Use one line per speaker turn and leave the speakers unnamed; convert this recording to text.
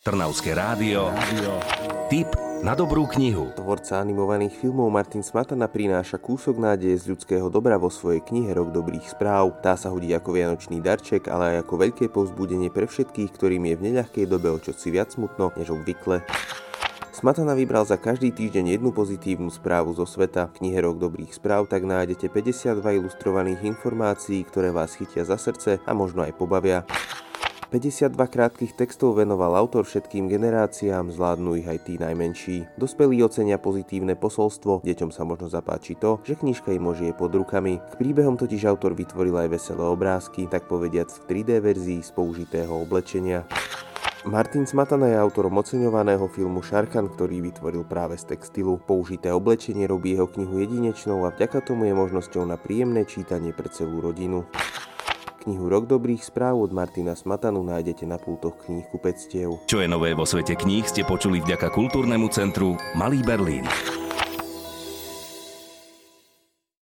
Trnavské rádio. Tip na dobrú knihu.
Tvorca animovaných filmov Martin Smatana prináša kúsok nádeje z ľudského dobra vo svojej knihe Rok dobrých správ. Tá sa hodí ako vianočný darček, ale aj ako veľké povzbudenie pre všetkých, ktorým je v neľahkej dobe o čosi viac smutno než obvykle. Smatana vybral za každý týždeň jednu pozitívnu správu zo sveta. V knihe Rok dobrých správ tak nájdete 52 ilustrovaných informácií, ktoré vás chytia za srdce a možno aj pobavia. 52 krátkých textov venoval autor všetkým generáciám, zvládnu ich aj tí najmenší. Dospelí ocenia pozitívne posolstvo, deťom sa možno zapáči to, že knižka im môže je pod rukami. K príbehom totiž autor vytvoril aj veselé obrázky, tak povediac v 3D verzii z použitého oblečenia. Martin Smatana je autorom oceňovaného filmu Šarkan, ktorý vytvoril práve z textilu. Použité oblečenie robí jeho knihu jedinečnou a vďaka tomu je možnosťou na príjemné čítanie pre celú rodinu. Knihu Rok dobrých správ od Martina Smatanu nájdete na pultoch kníh kupectiev.
Čo je nové vo svete kníh ste počuli vďaka kultúrnemu centru Malý Berlín.